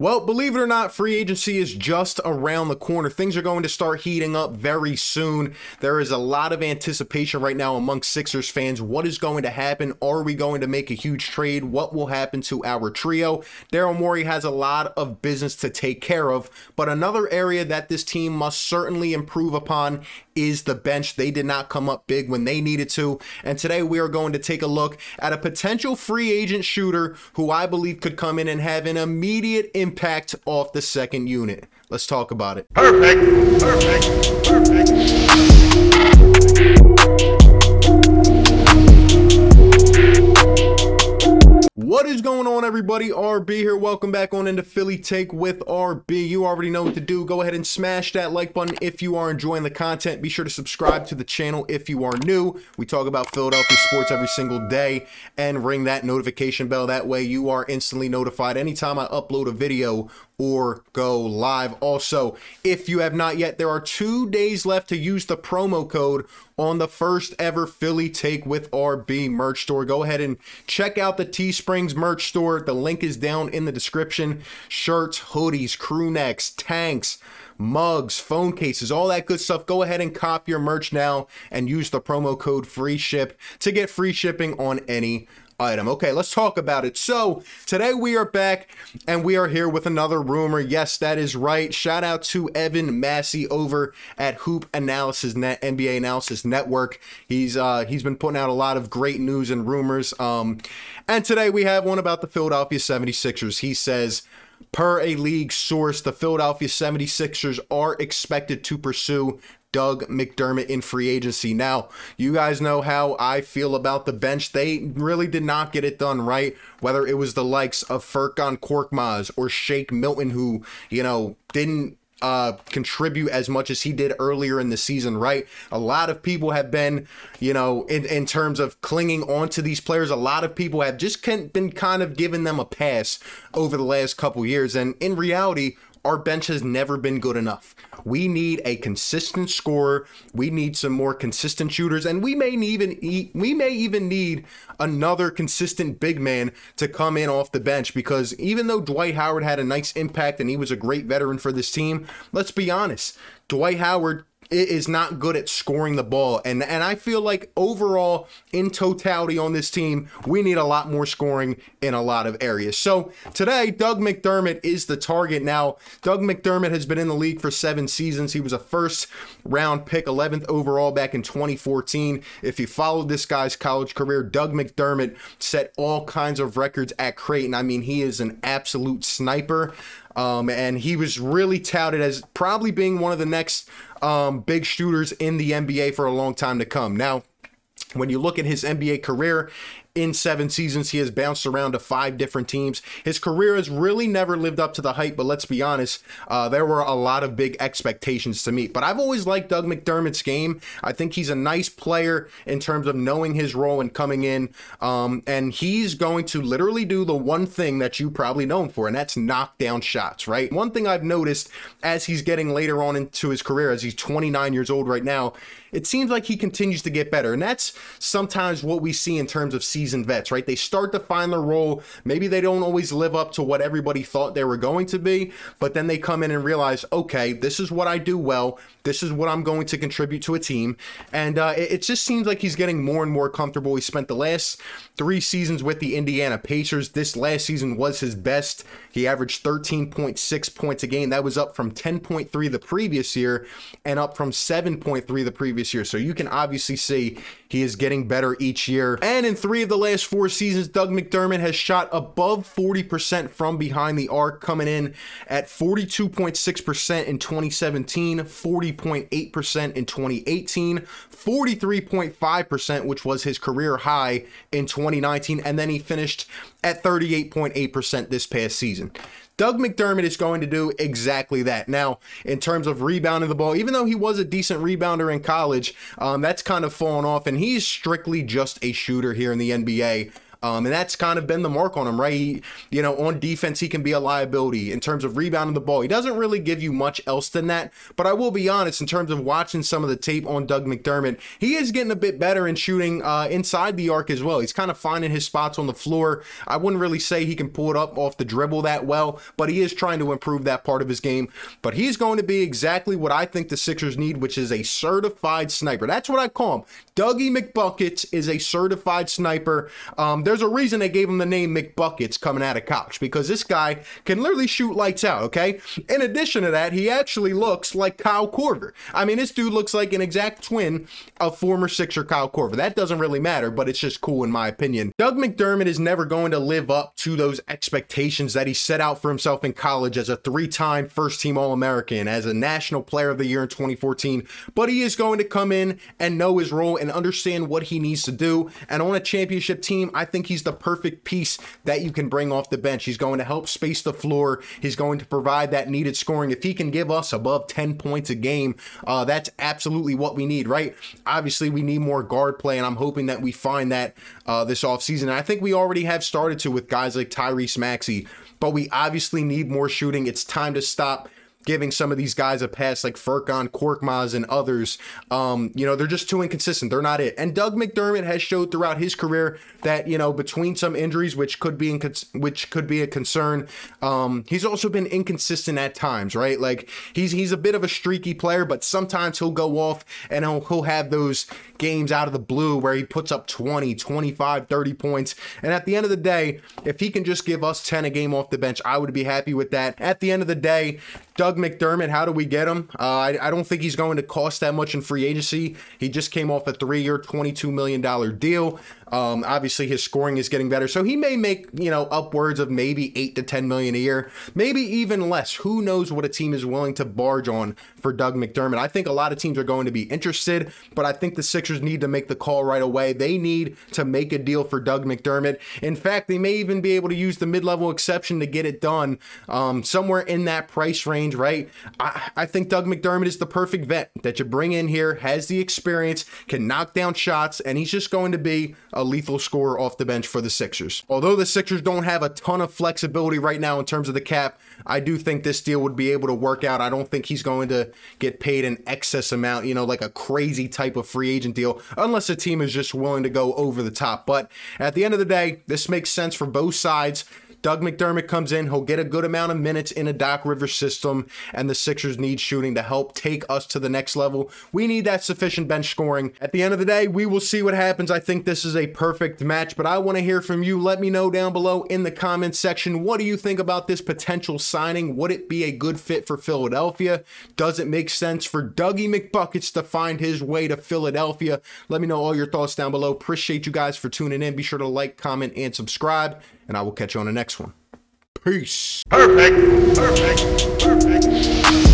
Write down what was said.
Well, believe it or not, free agency is just around the corner. Things are going to start heating up very soon. There is a lot of anticipation right now among Sixers fans. What is going to happen? Are we going to make a huge trade? What will happen to our trio? Daryl Morey has a lot of business to take care of, but another area that this team must certainly improve upon is the bench. They did not come up big when they needed to. And today we are going to take a look at a potential free agent shooter who I believe could come in and have an immediate impact impact off the second unit. Let's talk about it. Perfect. Perfect. Perfect. What is going on, everybody? RB here. Welcome back on into Philly Take with RB. You already know what to do. Go ahead and smash that like button if you are enjoying the content. Be sure to subscribe to the channel if you are new. We talk about Philadelphia sports every single day and ring that notification bell. That way, you are instantly notified anytime I upload a video or go live. Also, if you have not yet, there are two days left to use the promo code on the first ever Philly Take with RB merch store. Go ahead and check out the Teesprings merch store. The link is down in the description. Shirts, hoodies, crew necks, tanks, mugs, phone cases, all that good stuff. Go ahead and cop your merch now and use the promo code free ship to get free shipping on any item. Okay, let's talk about it. So, today we are back and we are here with another rumor. Yes, that is right. Shout out to Evan Massey over at Hoop Analysis Net, NBA Analysis Network. He's uh he's been putting out a lot of great news and rumors. Um and today we have one about the Philadelphia 76ers. He says Per a league source, the Philadelphia 76ers are expected to pursue Doug McDermott in free agency. Now, you guys know how I feel about the bench. They really did not get it done right, whether it was the likes of Furkan Korkmaz or Shake Milton, who, you know, didn't uh, contribute as much as he did earlier in the season, right? A lot of people have been, you know, in, in terms of clinging on to these players, a lot of people have just been kind of giving them a pass over the last couple years. And in reality, our bench has never been good enough. We need a consistent scorer. We need some more consistent shooters, and we may even we may even need another consistent big man to come in off the bench because even though Dwight Howard had a nice impact and he was a great veteran for this team, let's be honest, Dwight Howard is not good at scoring the ball. And and I feel like overall, in totality on this team, we need a lot more scoring in a lot of areas. So today, Doug McDermott is the target. Now, Doug McDermott has been in the league for seven seasons. He was a first round pick, 11th overall back in 2014. If you followed this guy's college career, Doug McDermott set all kinds of records at Creighton. I mean, he is an absolute sniper. Um, and he was really touted as probably being one of the next um, big shooters in the NBA for a long time to come. Now, when you look at his NBA career, in seven seasons, he has bounced around to five different teams. His career has really never lived up to the hype, but let's be honest, uh, there were a lot of big expectations to meet. But I've always liked Doug McDermott's game. I think he's a nice player in terms of knowing his role and coming in. Um, and he's going to literally do the one thing that you probably known for, and that's knock down shots, right? One thing I've noticed as he's getting later on into his career, as he's 29 years old right now, it seems like he continues to get better. And that's sometimes what we see in terms of seasoned vets, right? They start to find their role. Maybe they don't always live up to what everybody thought they were going to be, but then they come in and realize, okay, this is what I do well. This is what I'm going to contribute to a team. And uh, it, it just seems like he's getting more and more comfortable. He spent the last three seasons with the Indiana Pacers. This last season was his best. He averaged 13.6 points a game. That was up from 10.3 the previous year and up from 7.3 the previous year. So you can obviously see he is getting better each year. And in three of the last four seasons, Doug McDermott has shot above 40% from behind the arc, coming in at 42.6% in 2017, 40.8% in 2018, 43.5%, which was his career high in 2019, and then he finished at 38.8% this past season. Doug McDermott is going to do exactly that. Now, in terms of rebounding the ball, even though he was a decent rebounder in college, um, that's kind of fallen off, and he's strictly just a shooter here in the NBA. Um, and that's kind of been the mark on him, right? He, you know, on defense, he can be a liability in terms of rebounding the ball. He doesn't really give you much else than that. But I will be honest, in terms of watching some of the tape on Doug McDermott, he is getting a bit better in shooting uh, inside the arc as well. He's kind of finding his spots on the floor. I wouldn't really say he can pull it up off the dribble that well, but he is trying to improve that part of his game. But he's going to be exactly what I think the Sixers need, which is a certified sniper. That's what I call him. Dougie McBuckets is a certified sniper. Um, there's a reason they gave him the name McBuckets coming out of college because this guy can literally shoot lights out, okay? In addition to that, he actually looks like Kyle Korver. I mean, this dude looks like an exact twin of former Sixer Kyle Korver. That doesn't really matter, but it's just cool in my opinion. Doug McDermott is never going to live up to those expectations that he set out for himself in college as a three time first team All American, as a National Player of the Year in 2014, but he is going to come in and know his role and understand what he needs to do. And on a championship team, I think he's the perfect piece that you can bring off the bench. He's going to help space the floor, he's going to provide that needed scoring. If he can give us above 10 points a game, uh, that's absolutely what we need, right? Obviously, we need more guard play, and I'm hoping that we find that uh, this offseason. I think we already have started to with guys like Tyrese Maxey, but we obviously need more shooting. It's time to stop giving some of these guys a pass like Furkan Korkmaz and others. Um, you know, they're just too inconsistent. They're not it. And Doug McDermott has showed throughout his career that, you know, between some injuries, which could be, inc- which could be a concern, um, he's also been inconsistent at times, right? Like he's, he's a bit of a streaky player, but sometimes he'll go off and he'll, he'll have those games out of the blue where he puts up 20, 25, 30 points. And at the end of the day, if he can just give us 10 a game off the bench, I would be happy with that. At the end of the day, Doug McDermott, how do we get him? Uh, I, I, don't think he's going to cost that much in free agency. He just came off a three year, $22 million deal. Um, obviously, his scoring is getting better, so he may make you know upwards of maybe eight to ten million a year, maybe even less. Who knows what a team is willing to barge on for Doug McDermott? I think a lot of teams are going to be interested, but I think the Sixers need to make the call right away. They need to make a deal for Doug McDermott. In fact, they may even be able to use the mid-level exception to get it done um, somewhere in that price range. Right? I, I think Doug McDermott is the perfect vet that you bring in here, has the experience, can knock down shots, and he's just going to be a lethal scorer off the bench for the Sixers. Although the Sixers don't have a ton of flexibility right now in terms of the cap, I do think this deal would be able to work out. I don't think he's going to get paid an excess amount, you know, like a crazy type of free agent deal, unless a team is just willing to go over the top. But at the end of the day, this makes sense for both sides. Doug McDermott comes in, he'll get a good amount of minutes in a Doc Rivers system, and the Sixers need shooting to help take us to the next level. We need that sufficient bench scoring. At the end of the day, we will see what happens. I think this is a perfect match, but I want to hear from you. Let me know down below in the comments section. What do you think about this potential signing? Would it be a good fit for Philadelphia? Does it make sense for Dougie McBuckets to find his way to Philadelphia? Let me know all your thoughts down below. Appreciate you guys for tuning in. Be sure to like, comment, and subscribe and I will catch you on the next one. Peace. Perfect. Perfect. Perfect.